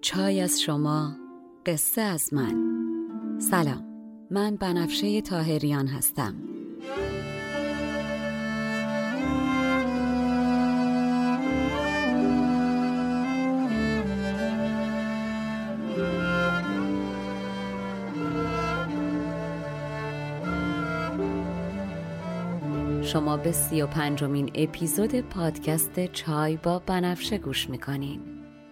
چای از شما قصه از من. سلام من بنفشه تاهریان هستم. شما به سی و پنجمین اپیزود پادکست چای با بنفشه گوش می‌کنین.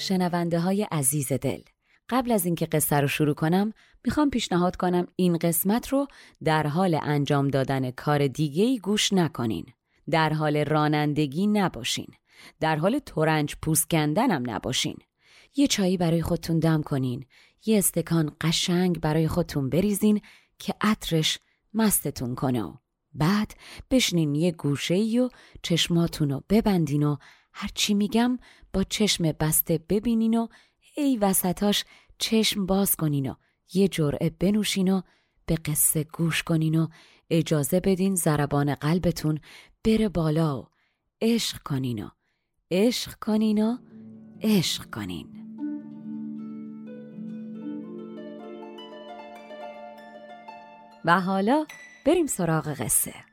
شنونده های عزیز دل. قبل از اینکه قصه رو شروع کنم می‌خوام پیشنهاد کنم این قسمت رو در حال انجام دادن کار دیگه ای گوش نکنین. در حال رانندگی نباشین. در حال تورنج پوست کندنم نباشین. یه چایی برای خودتون دم کنین. یه استکان قشنگ برای خودتون بریزین که عطرش مستتون کنه و بعد بشنین یه گوشه ای و چشماتون رو ببندین و هرچی میگم با چشم بسته ببینین و ای وسطاش چشم باز کنین و یه جرعه بنوشین و به قصه گوش کنین و اجازه بدین زربان قلبتون بره بالا و عشق کنین و عشق کنین و عشق کنین. و حالا بریم سراغ قصه.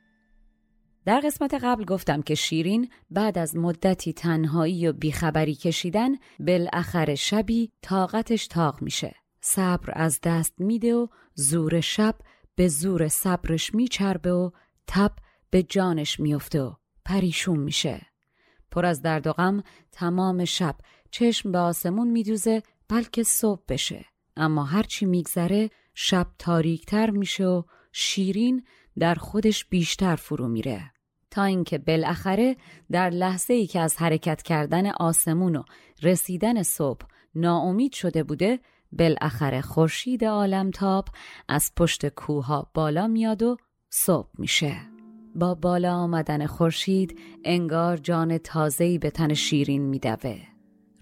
در قسمت قبل گفتم که شیرین بعد از مدتی تنهایی و بیخبری کشیدن بالاخره شبی طاقتش تاق میشه. صبر از دست میده و زور شب به زور صبرش میچربه و تب به جانش میفته و پریشون میشه. پر از درد و غم تمام شب چشم به آسمون میدوزه بلکه صبح بشه. اما هرچی میگذره شب تاریکتر میشه و شیرین در خودش بیشتر فرو میره. تا اینکه بالاخره در لحظه ای که از حرکت کردن آسمون و رسیدن صبح ناامید شده بوده بالاخره خورشید عالمتاب از پشت کوها بالا میاد و صبح میشه. با بالا آمدن خورشید انگار جان تازه‌ای به تن شیرین میدوه.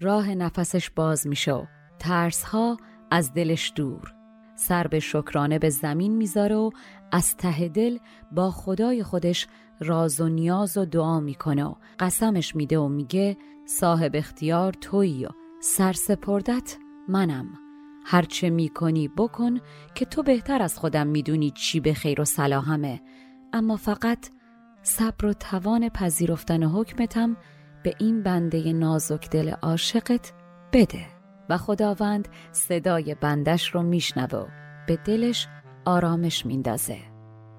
راه نفسش باز میشه و ترسها از دلش دور. سر به شکرانه به زمین می‌ذاره و از ته دل با خدای خودش راز و نیاز و دعا می‌کنه و قسمش میده و میگه صاحب اختیار تویی و سرسپردت منم. هرچه می‌کنی بکن که تو بهتر از خودم می‌دونی چی به خیر و صلاحمه. اما فقط صبر و توان پذیرفتن حکمتم به این بنده نازک دل عاشقت بده. و خداوند صدای بندش رو میشنوه به دلش آرامش میندازه.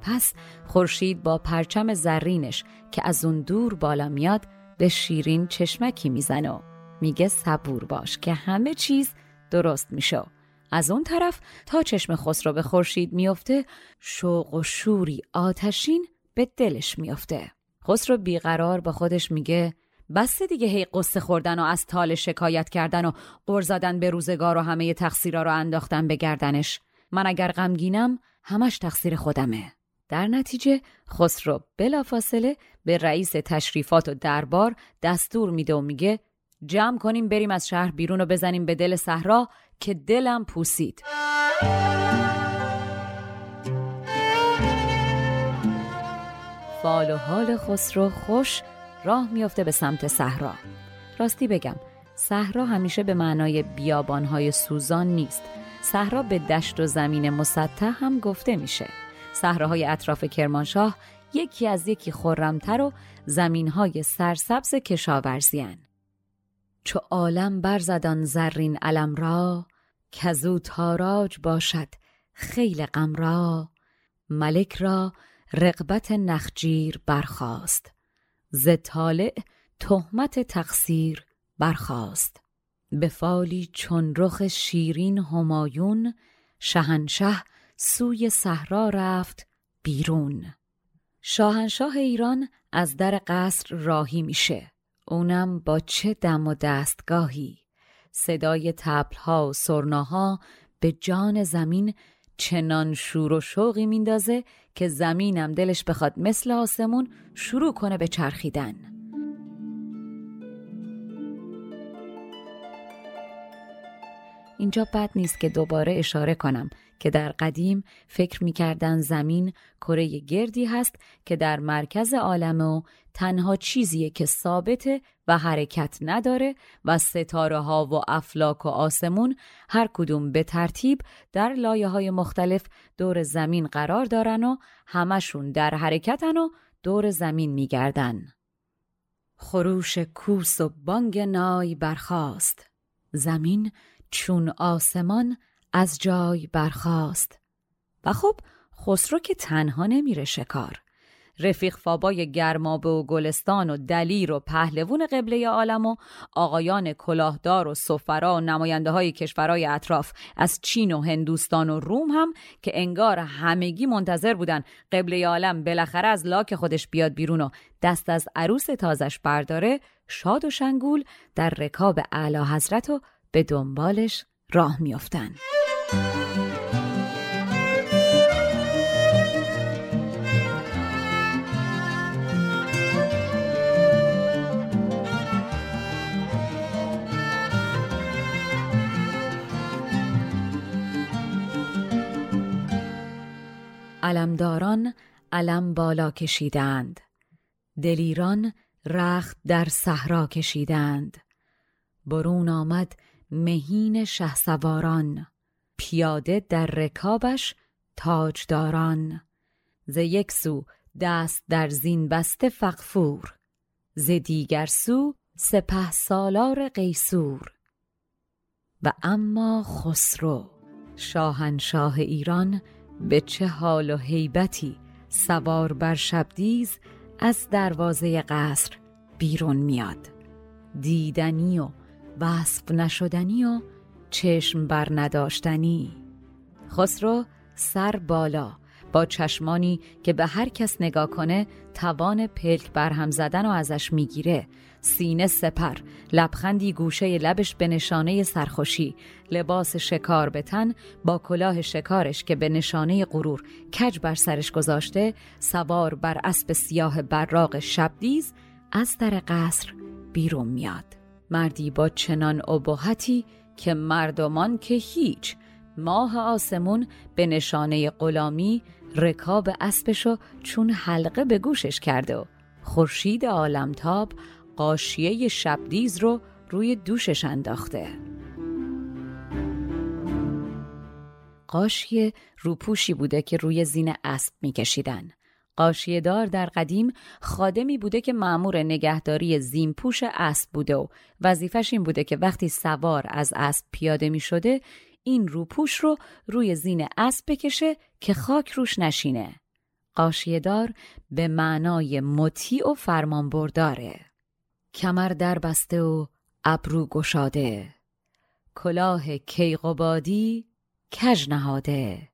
پس خورشید با پرچم زرینش که از اون دور بالا میاد به شیرین چشمکی می‌زنه میگه صبور باش که همه چیز درست میشه. از اون طرف تا چشم خسرو به خورشید میفته شوق و شوری آتشین به دلش میفته. خسرو بیقرار با خودش میگه بس دیگه هی قصه خوردن و از تال شکایت کردن و قر زدن به روزگار و همه تقصیرا رو انداختن به گردنش. من اگر غمگینم همش تقصیر خودمه. در نتیجه خسرو بلافاصله به رئیس تشریفات و دربار دستور میده و میگه جمع کنیم بریم از شهر بیرون و بزنیم به دل صحرا که دلم پوسید. فال و حال خسرو خوش راه میافته به سمت صحرا. راستی بگم صحرا همیشه به معنای بیابانهای سوزان نیست. صحرا به دشت و زمین مسطح هم گفته میشه. صحراهای اطراف کرمانشاه یکی از یکی خرمتر و زمینهای سرسبز کشاورزیان چو عالم برزدان زرین علم را کزو تاراج باشد خیل غم را ملک را رغبت نخجیر برخاست. ز طالع تهمت تقصیر برخاست. به فالی چون رخ شیرین همایون شهنشه سوی صحرا رفت بیرون. شاهنشاه ایران از در قصر راهی میشه. اونم با چه دم و دستگاهی؟ صدای تبلها و سرناها به جان زمین چنان شور و شوقی میندازه که زمینم دلش بخواد مثل آسمون شروع کنه به چرخیدن. اینجا بد نیست که دوباره اشاره کنم. که در قدیم فکر می‌کردن زمین کره گردی هست که در مرکز عالم و تنها چیزیه که ثابته و حرکت نداره و ستاره ها و افلاک و آسمون هر کدوم به ترتیب در لایه های مختلف دور زمین قرار دارن و همشون در حرکتن و دور زمین میگردن. خروش کوس و بانگ نای برخاست. زمین چون آسمان از جای برخاست و خب خسرو که تنها نمیره شکار رفیق فابای گرمابه و گلستان و دلیر و پهلوون قبله عالم و آقایان کلاهدار و سفرا و نماینده های کشورهای اطراف از چین و هندوستان و روم هم که انگار همگی منتظر بودن قبله عالم بالاخره از لاک خودش بیاد بیرون و دست از عروس تازش برداره شاد و شنگول در رکاب اعلی حضرت و به دنبالش راه میافتن. علمداران علم بالا کشیدند. دلیران رخت در صحرا کشیدند. برون آمد مهین شهسواران. پیاده در رکابش تاجداران. ز یک سو دست در زین بسته فقفور ز دیگر سو سپه سالار قیسور و اما خسرو شاهنشاه ایران به چه حال و هیبتی سوار بر شبدیز از دروازه قصر بیرون میاد. دیدنی و وصف نشدنی و چشم بر نداشتنی. خسرو سر بالا با چشمانی که به هر کس نگاه کنه توان پلک برهم زدن و ازش می‌گیره. سینه سپر لبخندی گوشه لبش به نشانه سرخوشی. لباس شکار به تن با کلاه شکارش که به نشانه غرور کج بر سرش گذاشته سوار بر اسب سیاه براق شبدیز از در قصر بیرون میاد. مردی با چنان ابهتی که مردمان که هیچ. ماه آسمون به نشانه غلامی رکاب اسبشو چون حلقه به گوشش کرده و خورشید عالمتاب قاشیه شبدیز رو روی دوشش انداخته. قاشیه روپوشی بوده که روی زین اسب میکشیدن. قاشیه دار در قدیم خادمی بوده که معمور نگهداری زیمپوش اسب بوده و وظیفش این بوده که وقتی سوار از اسب پیاده می شده این روپوش رو روی زین اسب بکشه که خاک روش نشینه. قاشیه دار به معنای مطیع و فرمانبرداره. کمر در بسته و ابرو گشاده. کلاه کیقوبادی کج نهاده.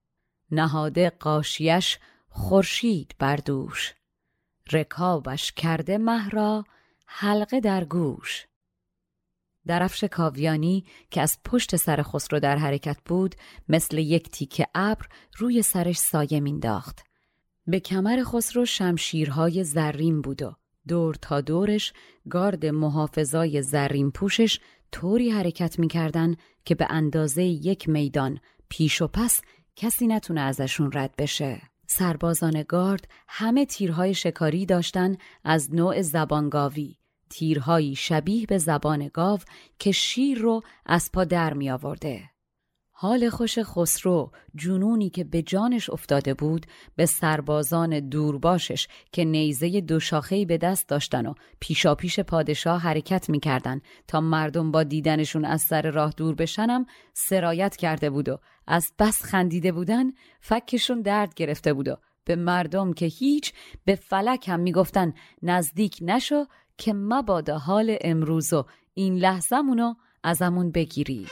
نهاده قاشیش خورشید بر دوش. رکابش کرده مهرا حلقه در گوش. درفش کاویانی که از پشت سر خسرو در حرکت بود مثل یک تیکه ابر روی سرش سایه مینداخت به کمر خسرو شمشیرهای زرین بود و دور تا دورش گارد محافظای زرین پوشش طوری حرکت می‌کردن که به اندازه یک میدان پیش و پس کسی نتونه ازشون رد بشه. سربازان گارد همه تیرهای شکاری داشتن از نوع زبانگاوی تیرهایی شبیه به زبان گاو که شیر رو از پا در می آورده. حال خوش خسرو جنونی که به جانش افتاده بود به سربازان دورباشش که نیزه دو شاخه‌ای به دست داشتن و پیشا پیش پادشاه حرکت می‌کردن تا مردم با دیدنشون از سر راه دور بشنم سرایت کرده بود و از بس خندیده بودن فکشون درد گرفته بود و به مردم که هیچ به فلک هم می‌گفتن نزدیک نشو که مبادا حال امروز و این لحظمونو ازمون بگیری.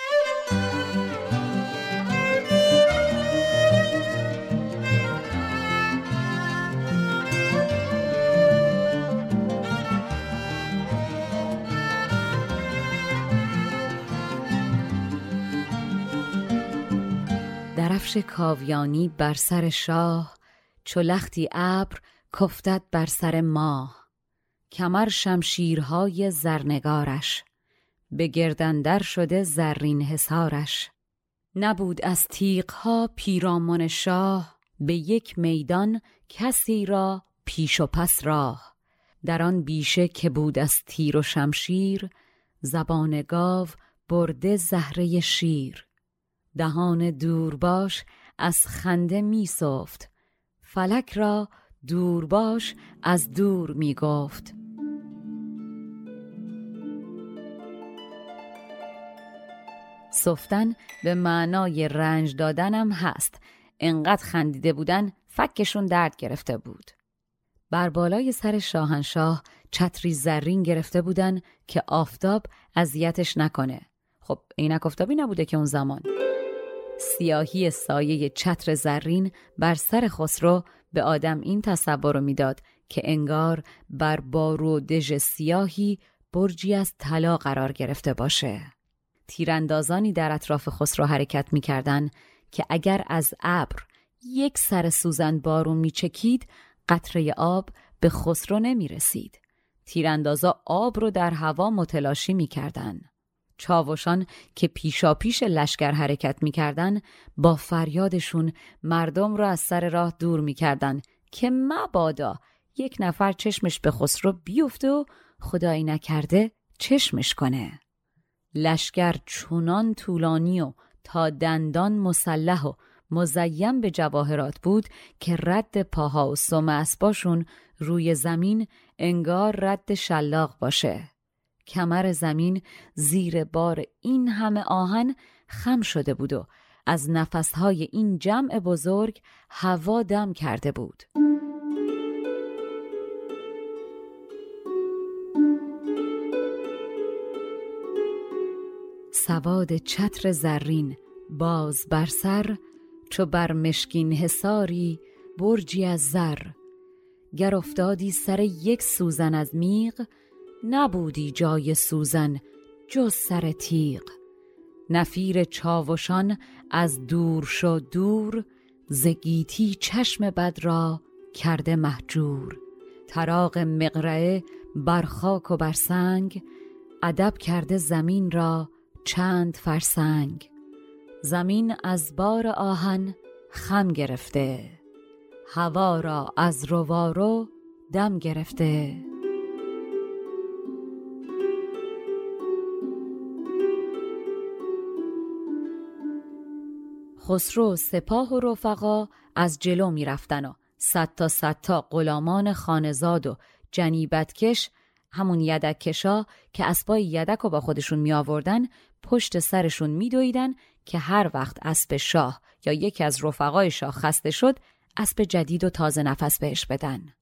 درفش کاویانی بر سر شاه چلختی ابر کفتد بر سر ماه. کمر شمشیرهای زرنگارش به گردندر شده زرین حسارش نبود از تیغها پیرامون شاه به یک میدان کسی را پیش و پس راه. در آن بیشه که بود از تیر و شمشیر زبان گاو برده زهره شیر. دهان دورباش از خنده می صفت فلک را دورباش از دور می گفت صفتن به معنای رنج دادنم هست. انقدر خندیده بودن فکشون درد گرفته بود. بر بالای سر شاهنشاه چتری زرین گرفته بودن که آفتاب اذیتش نکنه. خب عینک آفتابی نبوده که اون زمان. سیاهی سایه چتر زرین بر سر خسرو به آدم این تصور رو می‌داد که انگار بر بارو دژ سیاهی برجی از طلا قرار گرفته باشه تیراندازانی در اطراف خسرو حرکت می‌کردن که اگر از ابر یک سر سوزن بارون میچکید قطره آب به خسرو نمی رسید. تیراندازا آب رو در هوا متلاشی می‌کردن. چاوشان که پیشا پیش لشکر حرکت می‌کردن با فریادشون مردم را از سر راه دور می‌کردن که مبادا یک نفر چشمش به خسرو بیفته و خدایی نکرده چشمش کنه. لشکر چونان طولانی و تا دندان مسلح و مزیم به جواهرات بود که رد پاها و سم اسباشون روی زمین انگار رد شلاق باشه. کمر زمین زیر بار این همه آهن خم شده بود و از نفسهای این جمع بزرگ هوا دم کرده بود. سواد چتر زرین باز بر سر چو بر مشکین حساری برجی از زر. گر افتادی سر یک سوزن از میغ نبودی جای سوزن جز سر تیغ. نفیر چاوشان از دور شو دور زگیتی چشم بد را کرده محجور تراغ مقرعه بر خاک و بر سنگ ادب کرده زمین را چند فرسنگ. زمین از بار آهن خم گرفته هوا را از روارو دم گرفته. خسرو سپاه و رفقا از جلو می رفتن و صد تا صد تا غلامان خانزاد و جنیبتکش همون یدکشا که اسبای یدک رو با خودشون می آوردن پشت سرشون می دویدن که هر وقت اسب شاه یا یکی از رفقای شاه خسته شد اسب جدید و تازه نفس بهش بدن.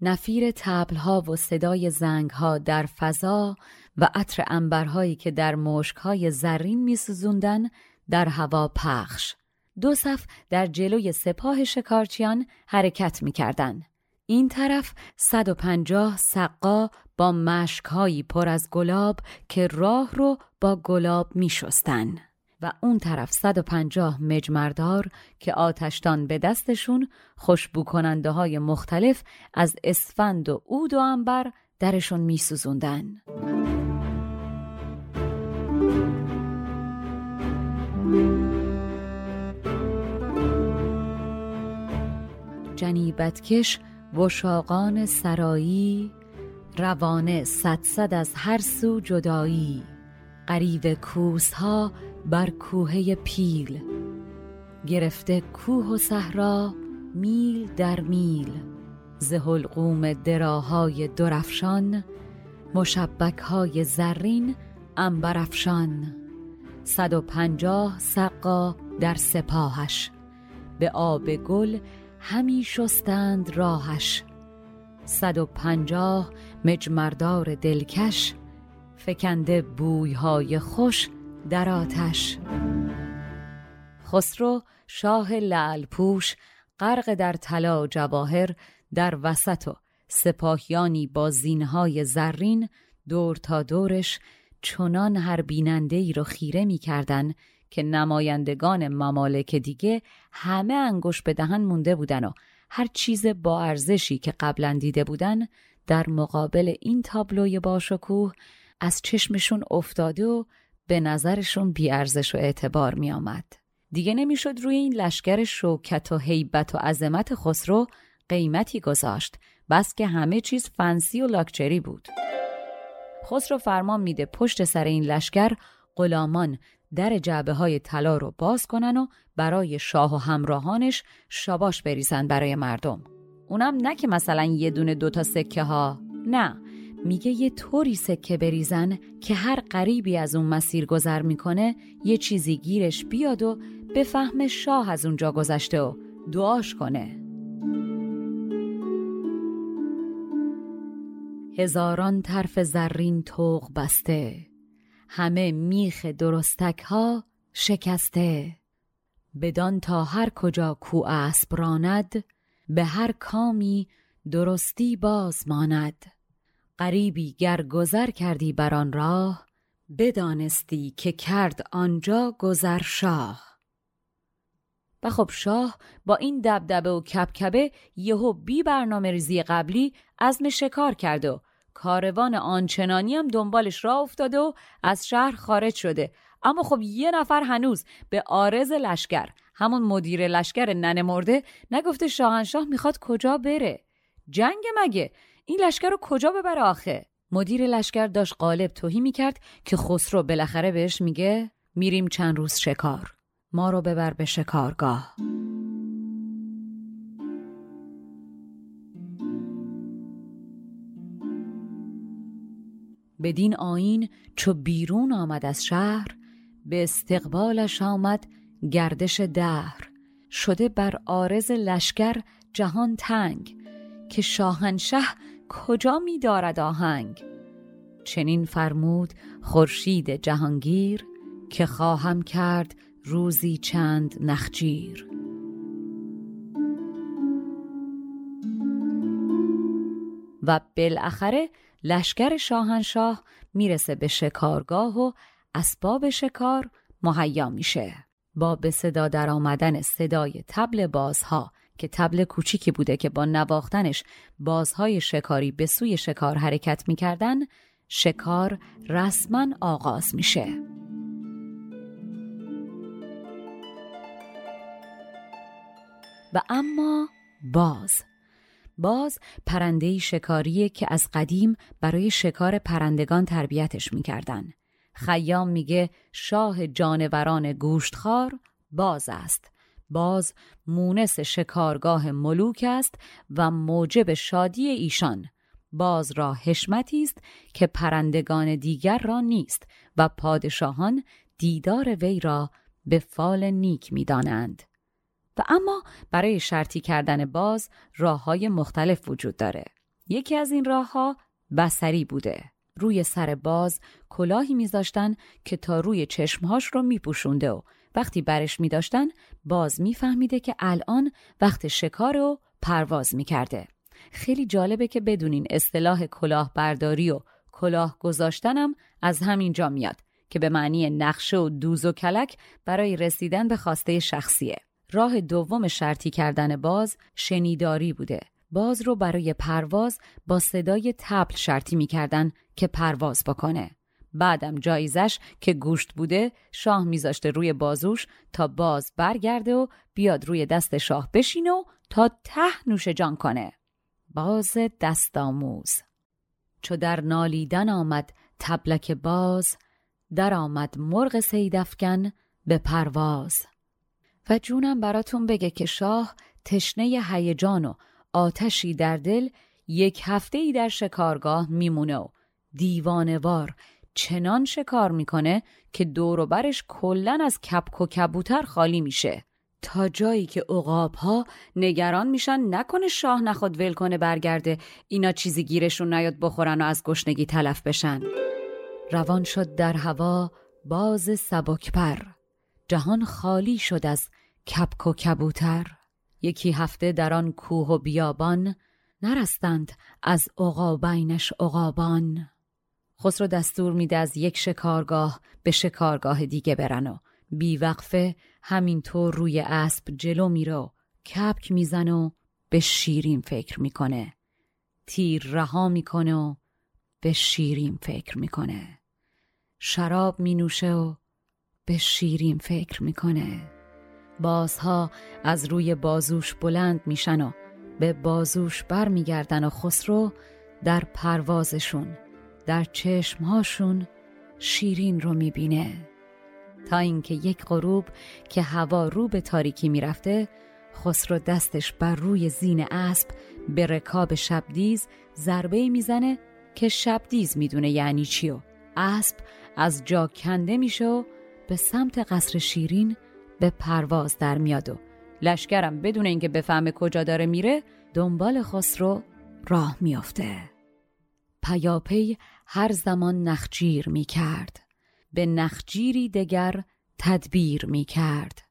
نفیر تبلها و صدای زنگها در فضا و عطر انبرهایی که در مشکهای زرین می سوزوندن در هوا پخش. دو صف در جلوی سپاه شکارچیان حرکت می کردن. این طرف 150 سقا با مشکهایی پر از گلاب که راه رو با گلاب می شستن. و اون طرف 150 مجمردار که آتشتان به دستشون خوشبو کننده های مختلف از اسفند و عود و انبر درشون می سوزوندن. جنیبتکش وشاقان سرایی روانه صد صد از هر سو جدایی. قریب کوس ها بر کوه پیل گرفته کوه و صحرا میل در میل. ز حلقوم دراهای درفشان مشبک های زرین انبرفشان صد و پنجاه سقا در سپاهش به آب گل همی شستند راهش. صد و پنجاه مجمردار دلکش فکنده بویهای خوش در آتش. خسرو شاه لعل پوش غرق در طلا و جواهر در وسط و سپاهیانی با زینهای زرین دور تا دورش چنان هر بیننده ای رو خیره می کردن که نمایندگان ممالک دیگه همه انگوش به دهن مونده بودن و هر چیز با ارزشی که قبلا دیده بودن در مقابل این تابلوی باشکوه از چشمشون افتاده و به نظرشون بیارزش و اعتبار می آمد. دیگه نمی‌شد روی این لشکر شوکت و هیبت و عظمت خسرو قیمتی گذاشت بس که همه چیز فنسی و لاکچری بود. خسرو فرمان میده پشت سر این لشکر غلامان در جعبه های طلا رو باز کنن و برای شاه و همراهانش شاباش بریزن برای مردم. اونم نه که مثلا یه دونه دوتا سکه ها. نه میگه یه طوری سکه بریزن که هر قریبی از اون مسیر گذر می‌کنه یه چیزی گیرش بیاد و به فهم شاه از اونجا گذشته و دعاش کنه. هزاران طرف زرین توق بسته. همه میخ درستک ها شکسته. بدان تا هر کجا کو اسب راند به هر کامی درستی باز ماند. قریبی گر گذر کردی بر آن راه بدانستی که کرد آنجا گذر شاه. و خب شاه با این دبدبه و کبکبه یهو بی برنامه ریزی قبلی عزم شکار کرد و کاروان آنچنانی هم دنبالش راه افتاده و از شهر خارج شده. اما خب یه نفر هنوز به آرز لشکر همون مدیر لشکر ننه مرده نگفته شاهنشاه می‌خواد کجا بره. جنگ مگه؟ این لشکر رو کجا ببره آخه؟ مدیر لشکر داشت قالب توهی می‌کرد که خسرو بالاخره بهش میگه میریم چند روز شکار. ما رو ببر به شکارگاه. بدین آین چو بیرون آمد از شهر به استقبالش آمد گردش دهر. شده بر آرز لشکر جهان تنگ که شاهنشه کجا می دارد آهنگ؟ چنین فرمود خورشید جهانگیر که خواهم کرد روزی چند نخجیر. و بالاخره لشکر شاهنشاه می‌رسه به شکارگاه و اسباب شکار مهیا میشه. با به صدا در آمدن صدای تبل بازها که تبل کوچیکی بوده که با نواختنش بازهای شکاری به سوی شکار حرکت می‌کردن شکار رسما آغاز میشه. و اما باز باز پرندهی شکاریه که از قدیم برای شکار پرندگان تربیتش می‌کردن. خیام میگه شاه جانوران گوشتخوار باز است. باز مونس شکارگاه ملوک است و موجب شادی ایشان. باز را حشمتی است که پرندگان دیگر را نیست و پادشاهان دیدار وی را به فال نیک می‌دانند. و اما برای شرطی کردن باز راه های مختلف وجود داره. یکی از این راه ها بسری بوده. روی سر باز کلاهی میذاشتن که تا روی چشمهاش رو میپوشونده و وقتی برش میداشتن باز میفهمیده که الان وقت شکار و پرواز می‌کرده. خیلی جالبه که بدونین اصطلاح کلاه برداری و کلاه گذاشتنم از همین جا میاد که به معنی نقشه و دوز و کلک برای رسیدن به خواسته شخصیه. راه دوم شرطی کردن باز شنیداری بوده. باز رو برای پرواز با صدای تبل شرطی می‌کردن که پرواز بکنه. بعدم جایزش که گوشت بوده شاه میذاشته روی بازوش تا باز برگرده و بیاد روی دست شاه بشینه و تا ته نوش جان کنه. باز دست آموز چو در نالیدن آمد تبلک باز در آمد مرغ سیدفکن به پرواز و جونم براتون بگه که شاه تشنه هیجان و آتشی در دل یک هفته ای در شکارگاه میمونه و دیوانوار چنان شکار می‌کنه که دور و برش کلن از کپک و کبوتر خالی میشه. تا جایی که اقاب ها نگران میشن نکنه شاه نخود ول کنه برگرده اینا چیزی گیرشون نیاد بخورن و از گشنگی تلف بشن. روان شد در هوا باز سبکپر جهان خالی شد از کپک و کبوتر یکی هفته در آن کوه و بیابان نرستند از عقابینش عقابان. خسرو دستور میده از یک شکارگاه به شکارگاه دیگه برن و بیوقفه همینطور روی اسب جلو میره و کپک میزن و به شیرین فکر می‌کنه. تیر رها می‌کنه و به شیرین فکر می‌کنه. شراب مینوشه و به شیرین فکر می‌کنه. بازها از روی بازوش بلند میشن و به بازوش برمیگردن و خسرو در پروازشون در چشمهاشون شیرین رو می‌بینه. تا اینکه یک غروب که هوا رو به تاریکی می‌رفته خسرو دستش بر روی زین اسب به رکاب شبدیز ضربه می‌زنه که شبدیز می‌دونه یعنی چی و اسب از جا کنده میشه و به سمت قصر شیرین به پرواز در میاد و لشکرم بدون اینکه بفهمه کجا داره میره دنبال خسرو راه میافته. پیاپی هر زمان نخجیر می‌کرد. به نخجیری دگر تدبیر می‌کرد.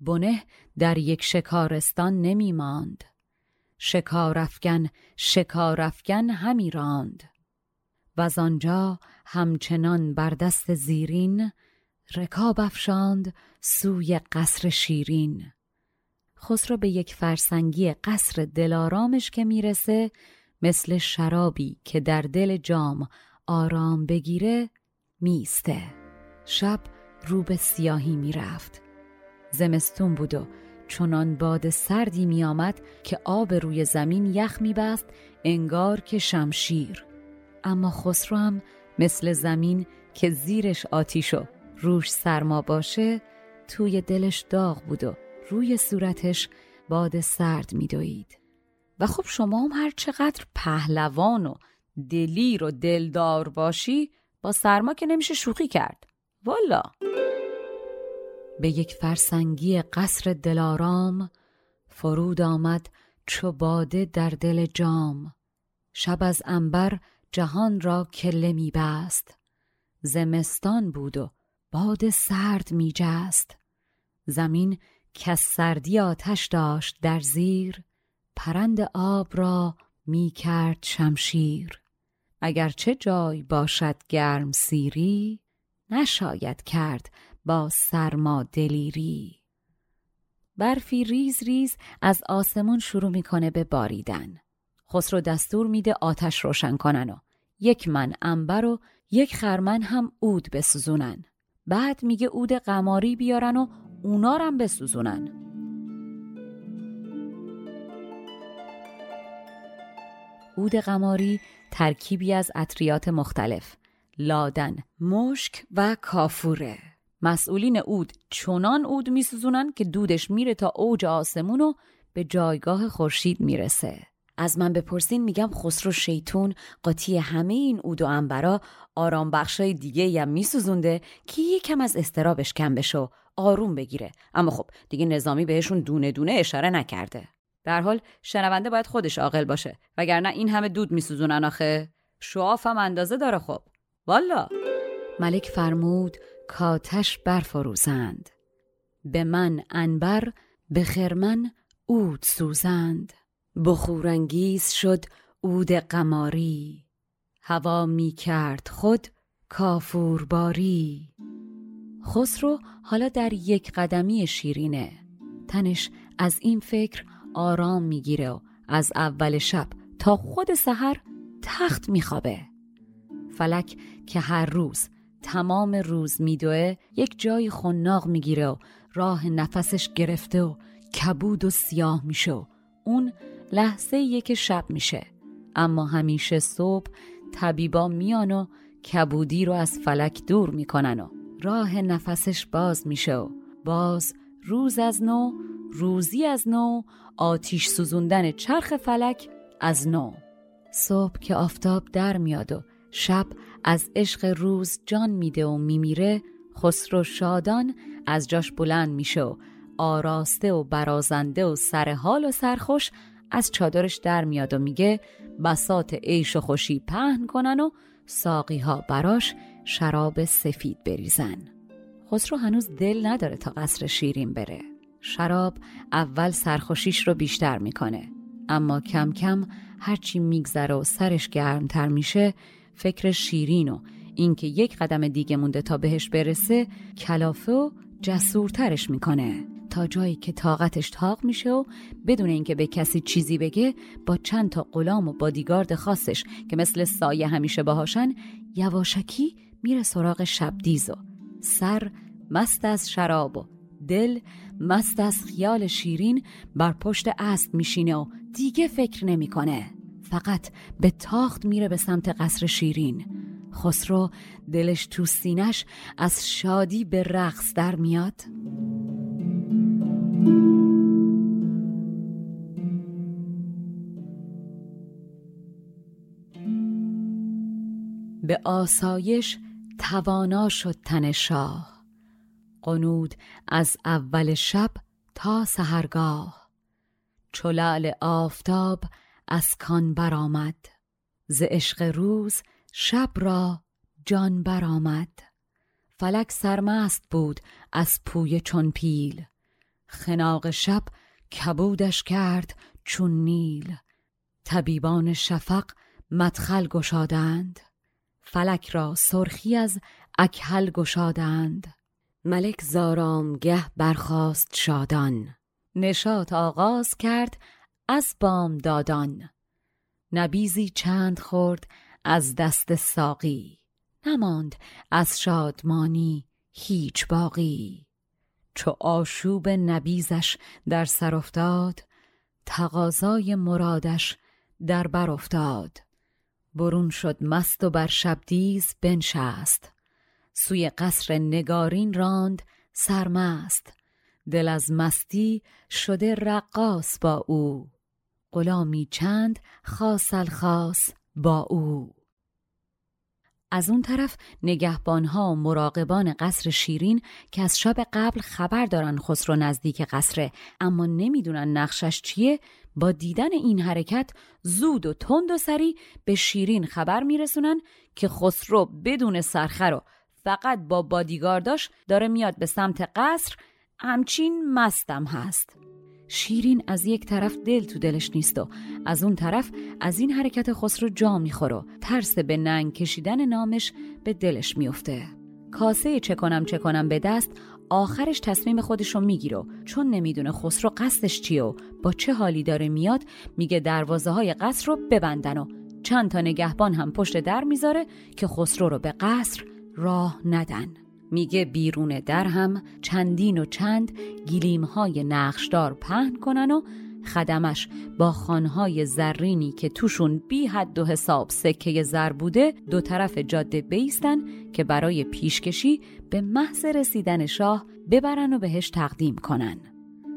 بنه در یک شکارستان نمی ماند شکارفگن شکارفگن همی راند. و آنجا همچنان بر دست زیرین رکاب افشاند سوی قصر شیرین. خسرو به یک فرسنگی قصر دلارامش که می‌رسه مثل شرابی که در دل جام آرام بگیره میسته. شب رو به سیاهی می‌رفت. زمستون بود و چنان باد سردی میآمد که آب روی زمین یخ میبست انگار که شمشیر. اما خسرو هم مثل زمین که زیرش آتیش و روش سرما باشه توی دلش داغ بود و روی صورتش باد سرد میدوید و خب شما هم هر چقدر پهلوان و دلیر و دلدار باشی با سرما که نمیشه شوخی کرد. والا. به یک فرسنگی قصر دلارام فرود آمد چو باده در دل جام. شب از انبر جهان را کله می بست. زمستان بود و باد سرد می جست زمین که سردی آتش داشت در زیر پرند آب را می کرد شمشیر چه جای باشد گرم سیری نشاید کرد با سرما دلیری. برفی ریز ریز از آسمون شروع می‌کنه به باریدن. خسرو دستور میده آتش روشن کنن و یک من انبر و یک خرمن هم عود بسوزونن. بعد میگه عود قماری بیارن و اونا هم بسوزونن. عود قماری ترکیبی از اطریات مختلف لادن، مشک و کافوره. مسئولین عود چنان عود میسوزونن که دودش میره تا اوج آسمون و به جایگاه خورشید می‌رسه. از من بپرسین میگم خسرو شیطون قاطی همه این عود و انبرا آرام بخشای دیگه هم میسوزونده که یکم از استرابش کم بشه و آروم بگیره. اما خب دیگه نظامی بهشون دونه دونه اشاره نکرده. در حال شنونده باید خودش عاقل باشه. وگرنه این همه دود میسوزونن آخه. شعاف هم اندازه داره خب. والا! ملک فرمود کاتش برفروزند. به من انبر به خرمن اود سوزند. بخورانگیز شد اود قماری. هوا می کرد خود کافورباری خسرو حالا در یک قدمی شیرینه. تنش از این فکر آرام می‌گیره و از اول شب تا خود سحر تخت میخوابه. فلک که هر روز تمام روز میدوه یک جای خناق می‌گیره و راه نفسش گرفته و کبود و سیاه میشه و اون لحظه یک شب میشه. اما همیشه صبح طبیبا میان و کبودی رو از فلک دور می‌کنن و راه نفسش باز میشه و باز روز از نو روزی از نو آتیش سوزوندن چرخ فلک از نو. صبح که آفتاب در میاد و شب از عشق روز جان میده و میمیره خسرو شادان از جاش بلند میشه و آراسته و برازنده و سرحال و سرخوش از چادرش در میاد و میگه بسات عیش و خوشی پهن کنن و ساقی ها براش شراب سفید بریزن. خسرو هنوز دل نداره تا قصر شیرین بره. شراب اول سرخوشیش رو بیشتر می‌کنه. اما کم کم هرچی میگذره و سرش گرمتر میشه فکر شیرین و اینکه یک قدم دیگه مونده تا بهش برسه کلافه و جسورترش می‌کنه. تا جایی که طاقتش تاق میشه و بدون اینکه به کسی چیزی بگه با چند تا غلام و بادیگارد خاصش که مثل سایه همیشه باهاشن یواشکی میره سراغ شبدیز و سر مست از شراب و دل مست از خیال شیرین بر پشت اسب میشینه و دیگه فکر نمی‌کنه. فقط به تاخت میره به سمت قصر شیرین. خسرو دلش تو سینش از شادی به رقص در میاد. به آسایش توانا شد تن شاه. قنود از اول شب تا سهرگاه چلال آفتاب از کان برآمد. ز عشق روز شب را جان برآمد. فلک سرمست بود از پوی چون پیل. خناق شب کبودش کرد چون نیل. طبیبان شفق مدخل گشادند. فلک را سرخی از اکهل گشادند. ملک زارامگه برخاست شادان. نشاط آغاز کرد از بام دادان نبیزی چند خورد از دست ساقی. نماند از شادمانی هیچ باقی. چو آشوب نبیزش در سر افتاد تقاضای مرادش در بر افتاد. برون شد مست و بر شبدیز بنشست. سوی قصر نگارین راند سرمست. دل از مستی شده رقاص با او. غلامی چند خاص با او. از اون طرف نگهبانها و مراقبان قصر شیرین که از شب قبل خبر دارن خسرو نزدیک قصره اما نمی‌دونن نقشش چیه با دیدن این حرکت زود و تند و سری به شیرین خبر میرسونن که خسرو بدون سرخر و فقط با بادیگارداش داره میاد به سمت قصر. همچین مستم هست. شیرین از یک طرف دل تو دلش نیست و از اون طرف از این حرکت خسرو جا می‌خوره و ترس به ننگ کشیدن نامش به دلش میفته کاسه چه کنم چه کنم به دست آخرش تصمیم خودش رو می‌گیره چون نمی‌دونه خسرو قصدش چیه و با چه حالی داره میاد میگه دروازه های قصر رو ببندن و چند تا نگهبان هم پشت در می‌ذاره که خسرو رو به قصر راه ندن. میگه بیرون در هم چندین و چند گلیم های نقشدار پهن کنن و خدمش با خانهای زرینی که توشون بی حد و حساب سکه زر بوده دو طرف جاده بیستن که برای پیشکشی به محض رسیدن شاه ببرن و بهش تقدیم کنن.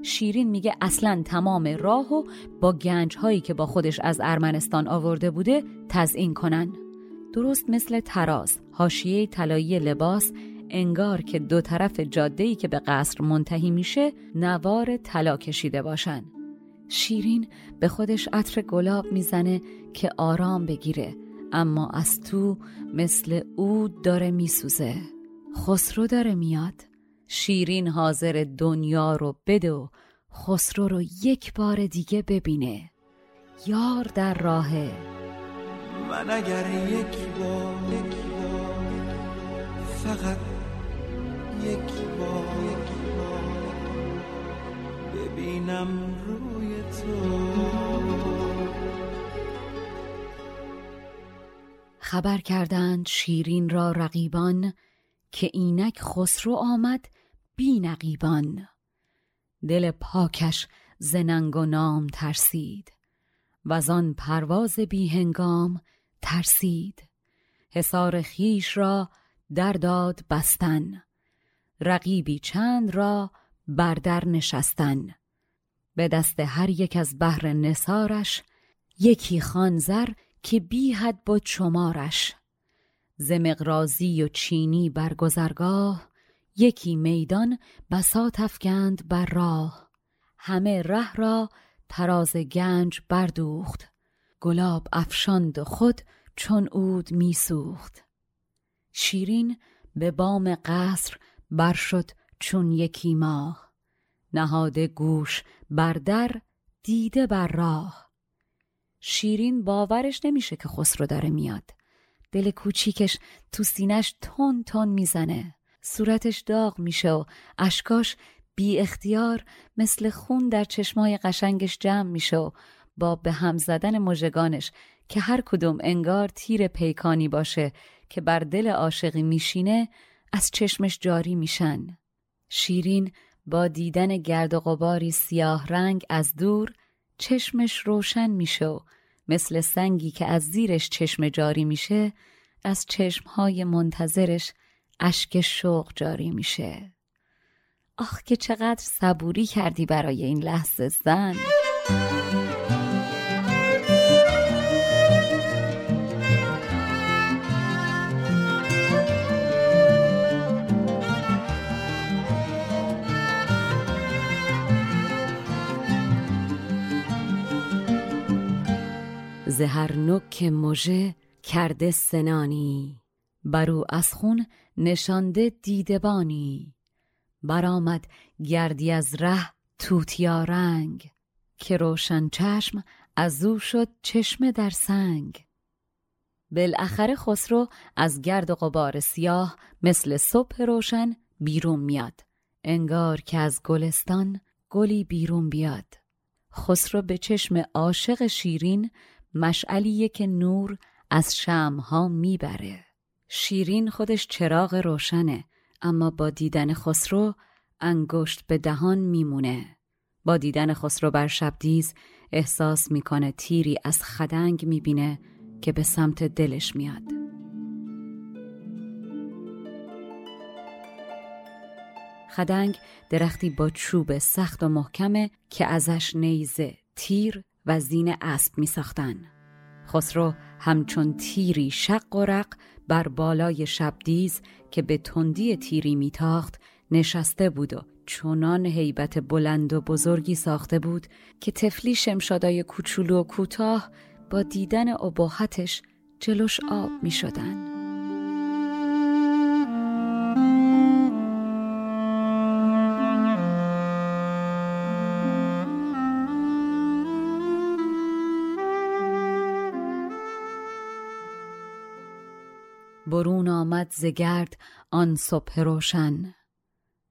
شیرین میگه اصلا تمام راه و با گنج هایی که با خودش از ارمنستان آورده بوده تزئین کنن. درست مثل تراز حاشیه طلایی لباس انگار که دو طرف جاده‌ای که به قصر منتهی میشه نوار طلا کشیده باشن. شیرین به خودش عطر گلاب می‌زنه که آرام بگیره اما از تو مثل او داره میسوزه. خسرو داره میاد. شیرین حاضر دنیا رو بده و خسرو رو یک بار دیگه ببینه. یار در راهه. من اگر یک بار فقط ببینم روی تو. خبر کردند شیرین را رقیبان که اینک خسرو آمد بی نقیبان. دل پاکش زننگ و نام ترسید و آن پرواز بی هنگام ترسید. حصار خیش را در داد بستن. رقیبی چند را بر در نشستن. به دست هر یک از بهر نسارش یکی خانزر که بی حد بود شمارش ز مقرازی و چینی بر گذرگاه یکی میدان بساط افکند بر راه. همه ره را تراز گنج بردوخت گلاب افشاند خود چون عود میسوخت. شیرین به بام قصر بر شد چون یکی ماه. نهاده گوش بر در دیده بر راه. شیرین باورش نمیشه که خسرو داره میاد. دل کوچیکش تو سینش تون تون می‌زنه. صورتش داغ میشه و اشکاش بی اختیار مثل خون در چشمای قشنگش جمع میشه و با به هم زدن مژگانش که هر کدوم انگار تیر پیکانی باشه که بر دل عاشقی میشینه از چشمش جاری میشن. شیرین با دیدن گرد و غباری سیاه رنگ از دور چشمش روشن میشه و مثل سنگی که از زیرش چشم جاری میشه از چشمهای منتظرش اشک شوق جاری میشه. آخ که چقدر صبوری کردی برای این لحظه زن! زهر نوک مژه کرده سنانی. برو از خون نشانده دیدبانی. برآمد گردی از ره توتیا رنگ. که روشن چشم از او شد چشمه در سنگ. بالاخره خسرو از گرد و غبار سیاه مثل صبح روشن بیرون میاد. انگار که از گلستان گلی بیرون بیاد. خسرو به چشم عاشق شیرین مشعلیه که نور از شمها می‌بره. شیرین خودش چراغ روشنه اما با دیدن خسرو انگشت به دهان میمونه. با دیدن خسرو بر شبدیز احساس می‌کنه تیری از خدنگ می‌بینه که به سمت دلش میاد. خدنگ درختی با چوب سخت و محکمه که ازش نیزه، تیر و زین اسب می ساختن. خسرو همچون تیری شق و رق بر بالای شبدیز که به تندی تیری میتاخت نشسته بود و چونان هیبت بلند و بزرگی ساخته بود که تفلی شمشادای کوچولو و کوتاه با دیدن اباحتش جلوش آب می شدن. برون آمد زگرد آن صبح روشن.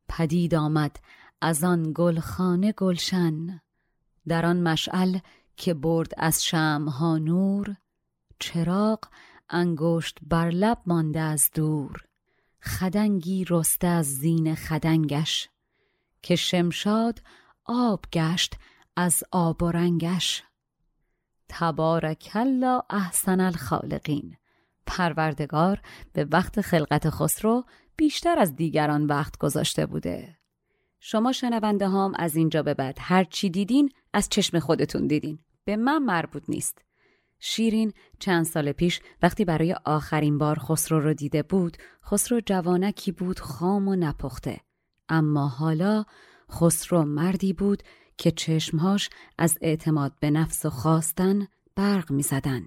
پدید آمد از آن گلخانه گلشن. در آن مشعل که برد از شمها نور چراغ انگشت بر لب مانده از دور. خدنگی رسته از زین خدنگش که شمشاد آب گشت از آب و رنگش. تبارک الله احسن الخالقین. پروردگار به وقت خلقت خسرو بیشتر از دیگران وقت گذاشته بوده. شما شنونده هام از اینجا به بعد هر چی دیدین از چشم خودتون دیدین. به من مربوط نیست. شیرین چند سال پیش وقتی برای آخرین بار خسرو رو دیده بود خسرو جوانکی بود خام و نپخته. اما حالا خسرو مردی بود که چشمهاش از اعتماد به نفس و خواستن برق می زدن.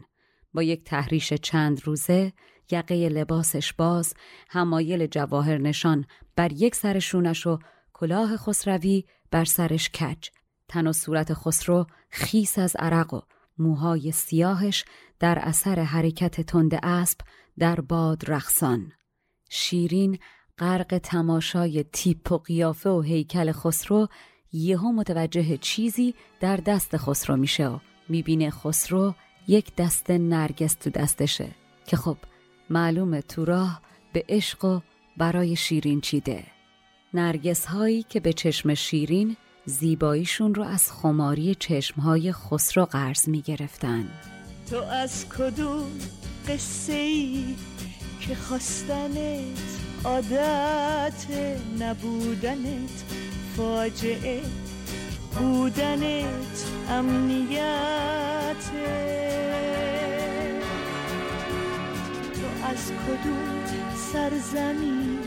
با یک تحریش چند روزه یقه لباسش باز همایل جواهر نشان بر یک سر شونش و کلاه خسروی بر سرش کج. تن و صورت خسرو خیس از عرق و موهای سیاهش در اثر حرکت تند اسب در باد رخصان شیرین غرق تماشای تیپ و قیافه و هیکل خسرو یهو متوجه چیزی در دست خسرو میشه و می‌بینه خسرو یک دست نرگس تو دستشه. که خب معلومه تو راه به عشق و برای شیرین چیده. نرگس هایی که به چشم شیرین زیباییشون رو از خماری چشمهای خسرو قرض می گرفتن تو از کدوم قصه ای که خواستنت عادت نبودنت فاجعه بودنت امنیت. تو از کدوم سرزمین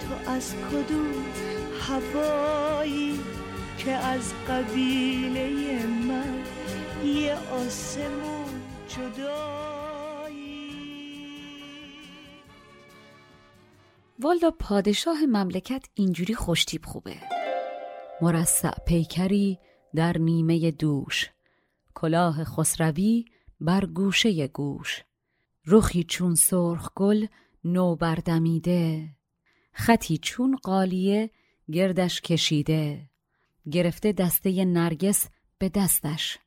تو از کدوم هوایی که از قبیله من یه آسمون جدایی؟ والدا پادشاه مملکت اینجوری خوشتیب خوبه. مرصع پیکری در نیمه دوش. کلاه خسروی بر گوشه گوش. رخی چون سرخ گل نو بردمیده خطی چون قالیه گردش کشیده. گرفته دسته نرگس به دستش.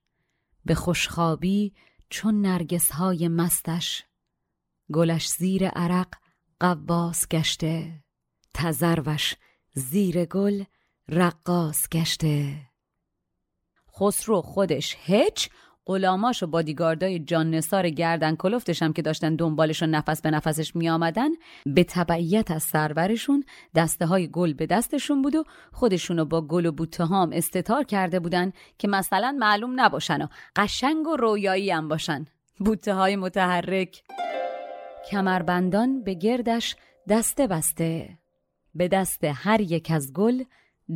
به خوشخوابی چون نرگس های مستش. گلش زیر عرق قواس گشته. تزروش زیر گل رقاص گشته. خسرو خودش هیچ غلاماش و بادیگاردای جان نسار گردن کلفتش هم که داشتن دنبالش و نفس به نفسش می آمدن به تبعیت از سرورشون دسته های گل به دستشون بود و خودشونو با گل و بوته هم استتار کرده بودن که مثلا معلوم نباشن و قشنگ و رویایی هم باشن. بوته های متحرک. کمربندان به گردش دسته بسته. به دست هر یک از گل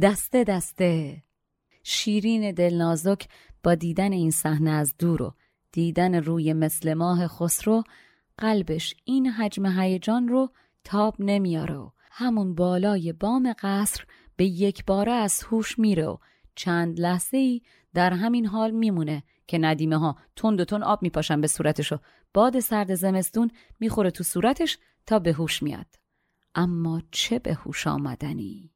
دسته دسته. شیرین دلنازک با دیدن این صحنه از دور و دیدن روی مثل ماه خسرو قلبش این حجم هیجان رو تاب نمیاره و همون بالای بام قصر به یک باره از هوش میره و چند لحظه ای در همین حال میمونه که ندیمه ها تند و تند آب میپاشن به صورتش و باد سرد زمستون می‌خوره تو صورتش تا به هوش میاد. اما چه به هوش آمدنی؟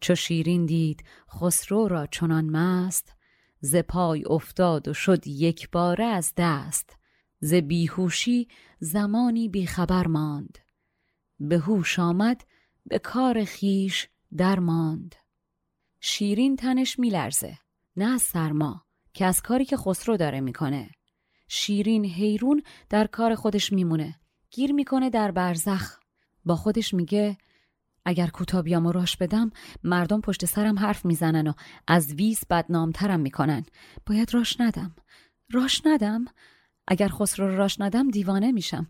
چو شیرین دید خسرو را چنان مست ز پای افتاد و شد یک باره از دست. ز بیهوشی زمانی بیخبر ماند. به هوش آمد به کار خیش در ماند. شیرین تنش میلرزه نه از سرما که از کاری که خسرو داره می‌کنه شیرین حیرون در کار خودش میمونه گیر می‌کنه در برزخ. با خودش میگه اگر کوتابیامو راش بدم مردم پشت سرم حرف می‌زنن و از ویس بدنامترم می‌کنن. باید راش ندم. راش ندم؟ اگر خسرو رو راش ندم دیوانه میشم.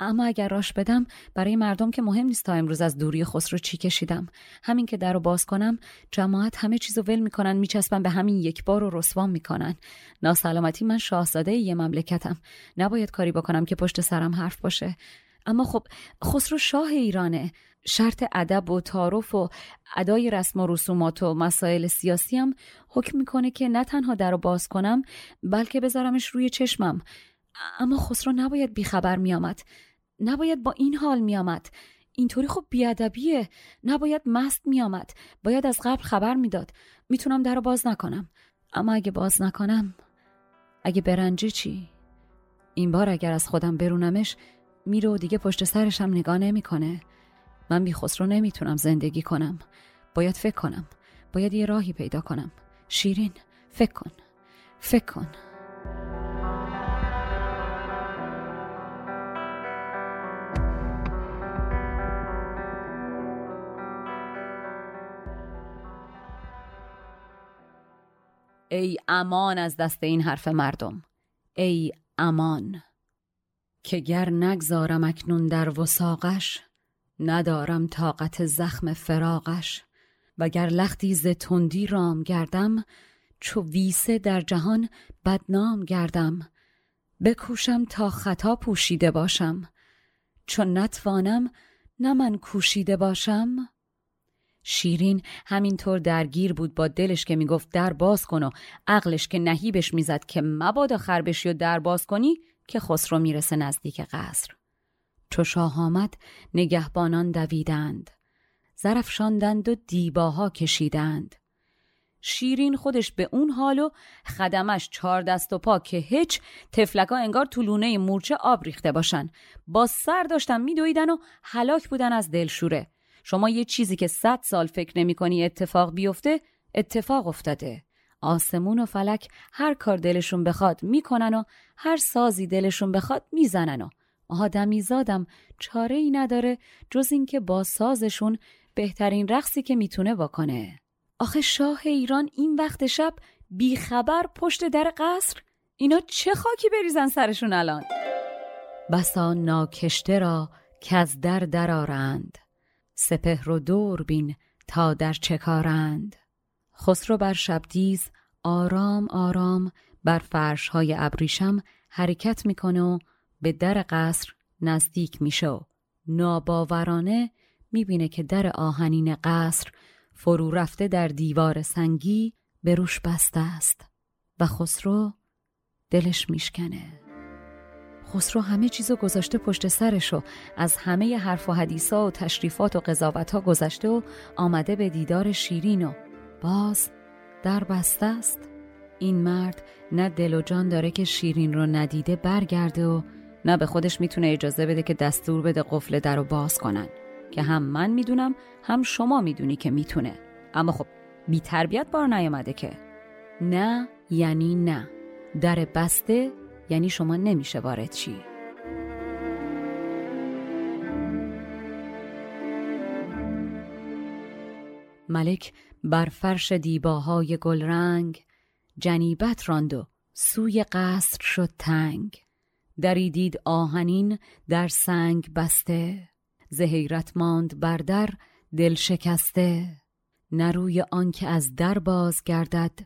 اما اگر راش بدم برای مردم که مهم نیست تا امروز از دوری خسرو چی کشیدم. همین که در رو باز کنم جماعت همه چیزو ول می‌کنن میچسبن به همین یک بار و رسوام می‌کنن. ناسلامتی من شاهزاده یه مملکتم. نباید کاری بکنم که پشت سرم حرف باشه. اما خب خسرو شاه ایرانه. شرط ادب و تعارف و ادای رسم و رسومات و مسائل سیاسی هم حکم می‌کنه که نه تنها در رو باز کنم بلکه بذارمش روی چشمم. اما خسرو نباید بیخبر میامد نباید با این حال میامد اینطوری خب بیادبیه. نباید مست میامد باید از قبل خبر می‌داد. می‌تونم در رو باز نکنم. اما اگه باز نکنم اگه برنجه چی؟ این بار اگر از خودم برونمش میره و دیگه پشت سرشم نگاه نمی‌کنه. من بی خسرو نمی‌تونم زندگی کنم. باید فکر کنم. باید یه راهی پیدا کنم. شیرین فکر کن. فکر کن. ای امان از دست این حرف مردم. ای امان. که گر نگذارم اکنون در وساقش ندارم طاقت زخم فراقش. وگر لختی ز تندی رام گردم چو ویسه در جهان بدنام گردم. بکوشم تا خطا پوشیده باشم چون نتوانم نه من کوشیده باشم. شیرین همینطور درگیر بود با دلش که می‌گفت در باز کن و عقلش که نهیبش می‌زد که مبادا خربشی و در باز کنی که خسرو می‌رسه نزدیک قصر. چو شاه آمد نگهبانان دویدند. زرفشاندند و دیباها کشیدند. شیرین خودش به اون حال و خدمش چهار دست و پا که هیچ تفلکا انگار تو لونه مورچه آب ریخته باشن. با سر داشتن میدویدن و هلاک بودن از دلشوره. شما یه چیزی که صد سال فکر نمی کنی اتفاق بیفته اتفاق افتاده. آسمون و فلک هر کار دلشون بخواد می‌کنن و هر سازی دلشون بخواد می‌زنن و آدمی زادم چاره ای نداره جز اینکه با سازشون بهترین رقصی که می‌تونه واکنه آخه شاه ایران این وقت شب بیخبر پشت در قصر؟ اینا چه خاکی بریزن سرشون الان؟ بسا ناکشته را که از در درارند سپهر و دور بین تا در چه کارند خسرو بر شبدیز آرام آرام بر فرش های ابریشم حرکت می‌کنه و به در قصر نزدیک میشه و ناباورانه می‌بینه که در آهنین قصر فرو رفته در دیوار سنگی به روش بسته است و خسرو دلش میشکنه. خسرو همه چیزو گذاشته پشت سرش و از همه حرف و حدیثا و تشریفات و قضاوت ها گذشته و آمده به دیدار شیرین و باز در بسته است. این مرد نه دل و جان داره که شیرین رو ندیده برگرده و نه به خودش می‌تونه اجازه بده که دستور بده قفل در رو باز کنن. که هم من می‌دونم هم شما می‌دونی که می‌تونه. اما خب بی تربیت بار نیامده که. نه یعنی نه. در بسته یعنی شما نمیشه وارد چی ملک بر فرش دیباهای گلرنگ جنیبت راند و سوی قصر شد تنگ. دری دید آهنین در سنگ بسته زهیرت ماند بر در دل شکسته. نروی آنکه از در باز گردد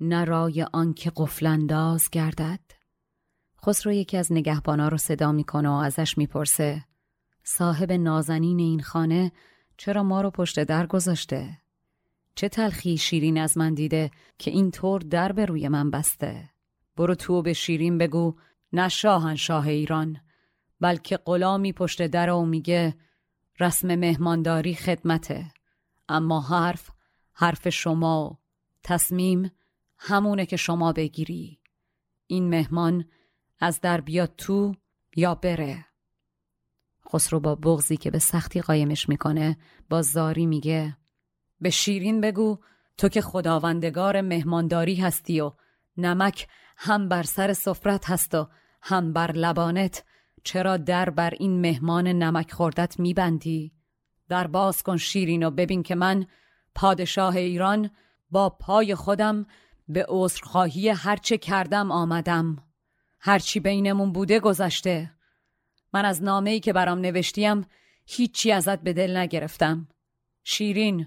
نرای آنکه قفلنداز گردد. خسرو یکی از نگهبانا رو صدا می‌کنه و ازش می‌پرسه صاحب نازنین این خانه چرا ما رو پشت در گذاشته؟ چه تلخی شیرین از من دیده که این طور در به روی من بسته؟ برو تو به شیرین بگو نه شاه ایران بلکه غلامی پشت در و میگه رسم مهمانداری خدمته اما حرف حرف شما تصمیم همونه که شما بگیری این مهمان از در بیاد تو یا بره خسرو با بغزی که به سختی قایمش می‌کنه با زاری میگه. به شیرین بگو تو که خداوندگار مهمانداری هستی و نمک هم بر سر سفرت هست و هم بر لبانت. چرا در بر این مهمان نمک خوردت میبندی؟ در باز کن شیرین و ببین که من پادشاه ایران با پای خودم به عذرخواهی هرچه کردم آمدم. هرچی بینمون بوده گذشته. من از نامه ای که برام نوشتیم هیچی ازت به دل نگرفتم. شیرین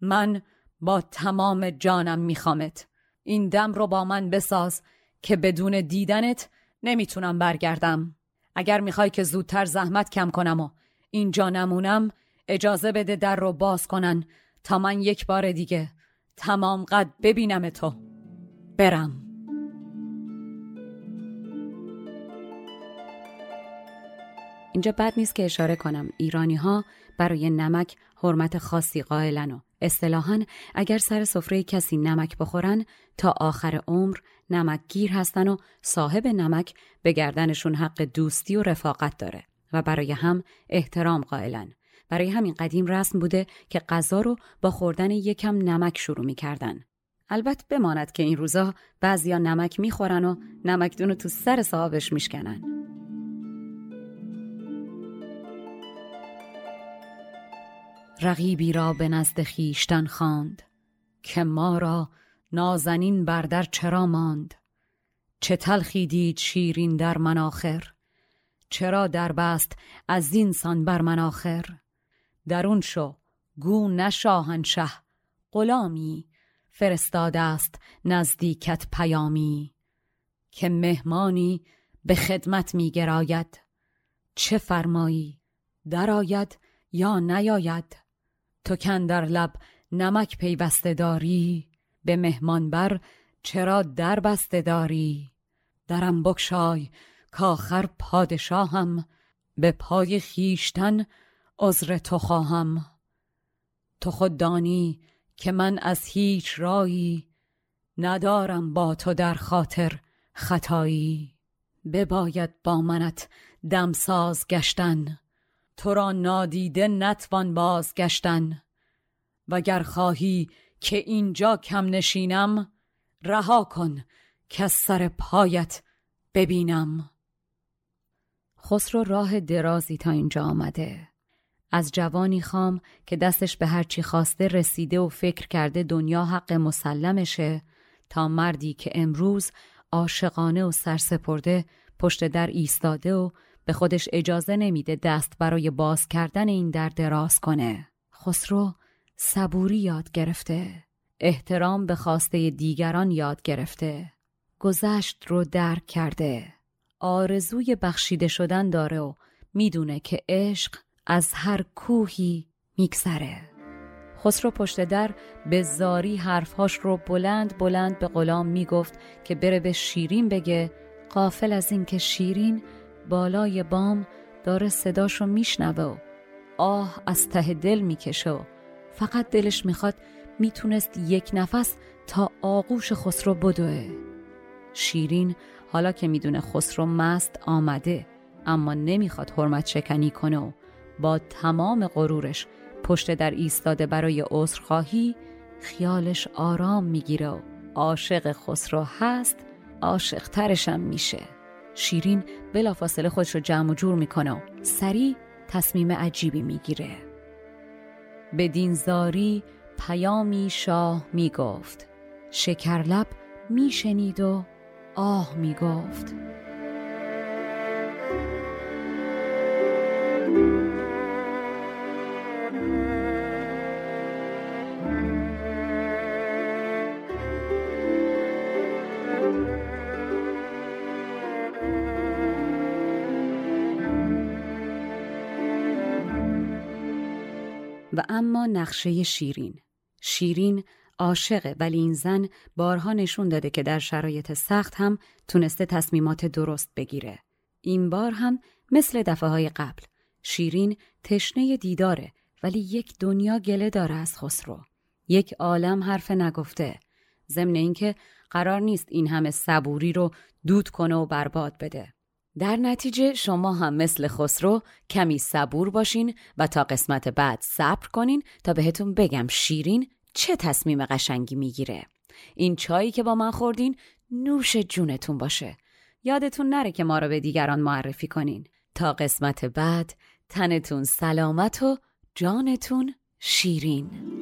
من با تمام جانم میخوامت. این دم رو با من بساز که بدون دیدنت نمی‌تونم برگردم. اگر می‌خوای که زودتر زحمت کم کنم و اینجا نمونم اجازه بده در رو باز کنن تا من یک بار دیگه تمام قد ببینم تو. برم. اینجا بد نیست که اشاره کنم. ایرانی ها برای نمک حرمت خاصی قائلن و اصطلاحا اگر سر سفره کسی نمک بخورن تا آخر عمر نمک گیر هستن و صاحب نمک به گردنشون حق دوستی و رفاقت داره و برای هم احترام قائلن. برای همین قدیم رسم بوده که غذا رو با خوردن یکم نمک شروع می‌کردن. البته بماند که این روزا بعضیا نمک می‌خورن و نمکدون رو تو سر صاحبش میشکنن. رقیبی را به نزد خیشتن خواند که ما را نازنین بردر چرا ماند؟ چه تلخی دید شیرین در من آخر؟ چرا در بست از اینسان بر من آخر؟ درون شو گو نشاهنشه غلامی فرستاده است نزدیکت پیامی که مهمانی به خدمت می گراید. چه فرمایی درآید یا نیاید؟ تو کن در لب نمک پیوسته داری؟ به مهمان بر چرا در بسته داری؟ درم بکشای کاخر پادشاهم به پای خیشتن عذر تو خواهم. تو خود دانی که من از هیچ رایی ندارم با تو در خاطر خطایی. بباید با منت دمساز گشتن. تو را نادیده نتوان بازگشتن. وگر خواهی که اینجا کم نشینم رها کن که سر پایت ببینم. خسرو راه درازی تا اینجا آمده. از جوانی خام که دستش به هرچی خواسته رسیده و فکر کرده دنیا حق مسلمشه تا مردی که امروز عاشقانه و سرسپرده پشت در ایستاده و به خودش اجازه نمیده دست برای باز کردن این در دراز کنه. خسرو صبوری یاد گرفته. احترام به خواسته دیگران یاد گرفته. گذشت رو درک کرده. آرزوی بخشیده شدن داره و می‌دونه که عشق از هر کوهی میگذره. خسرو پشت در به زاری حرفهاش رو بلند بلند به غلام می‌گفت که بره به شیرین بگه قافل از اینکه شیرین بالای بام داره صداشو میشنوه و آه از ته دل می‌کشه و فقط دلش می‌خواد می‌تونست یک نفس تا آغوش خسرو بدوه. شیرین حالا که می‌دونه خسرو مست آمده اما نمی‌خواد حرمت شکنی کنه و با تمام غرورش پشت در ایستاده برای عذرخواهی خیالش آرام می‌گیره و عاشق خسرو هست عاشق ترشم میشه. شیرین بلافاصله خودش رو جمع و جور می‌کنه و سریع تصمیم عجیبی می‌گیره. به دینزاری پیامی شاه می‌گفت. شکرلب میشنید و آه می‌گفت. و اما نقشه شیرین. شیرین عاشقه ولی این زن بارها نشون داده که در شرایط سخت هم تونسته تصمیمات درست بگیره. این بار هم مثل دفعه های قبل. شیرین تشنه دیداره ولی یک دنیا گله داره از خسرو. یک عالم حرف نگفته. ضمن اینکه قرار نیست این همه صبوری رو دود کنه و برباد بده. در نتیجه شما هم مثل خسرو کمی صبور باشین و تا قسمت بعد صبر کنین تا بهتون بگم شیرین چه تصمیم قشنگی می‌گیره. این چایی که با من خوردین نوش جونتون باشه. یادتون نره که ما رو به دیگران معرفی کنین. تا قسمت بعد تنتون سلامت و جانتون شیرین.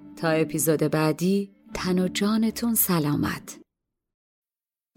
تا اپیزود بعدی تن و جانتون سلامت.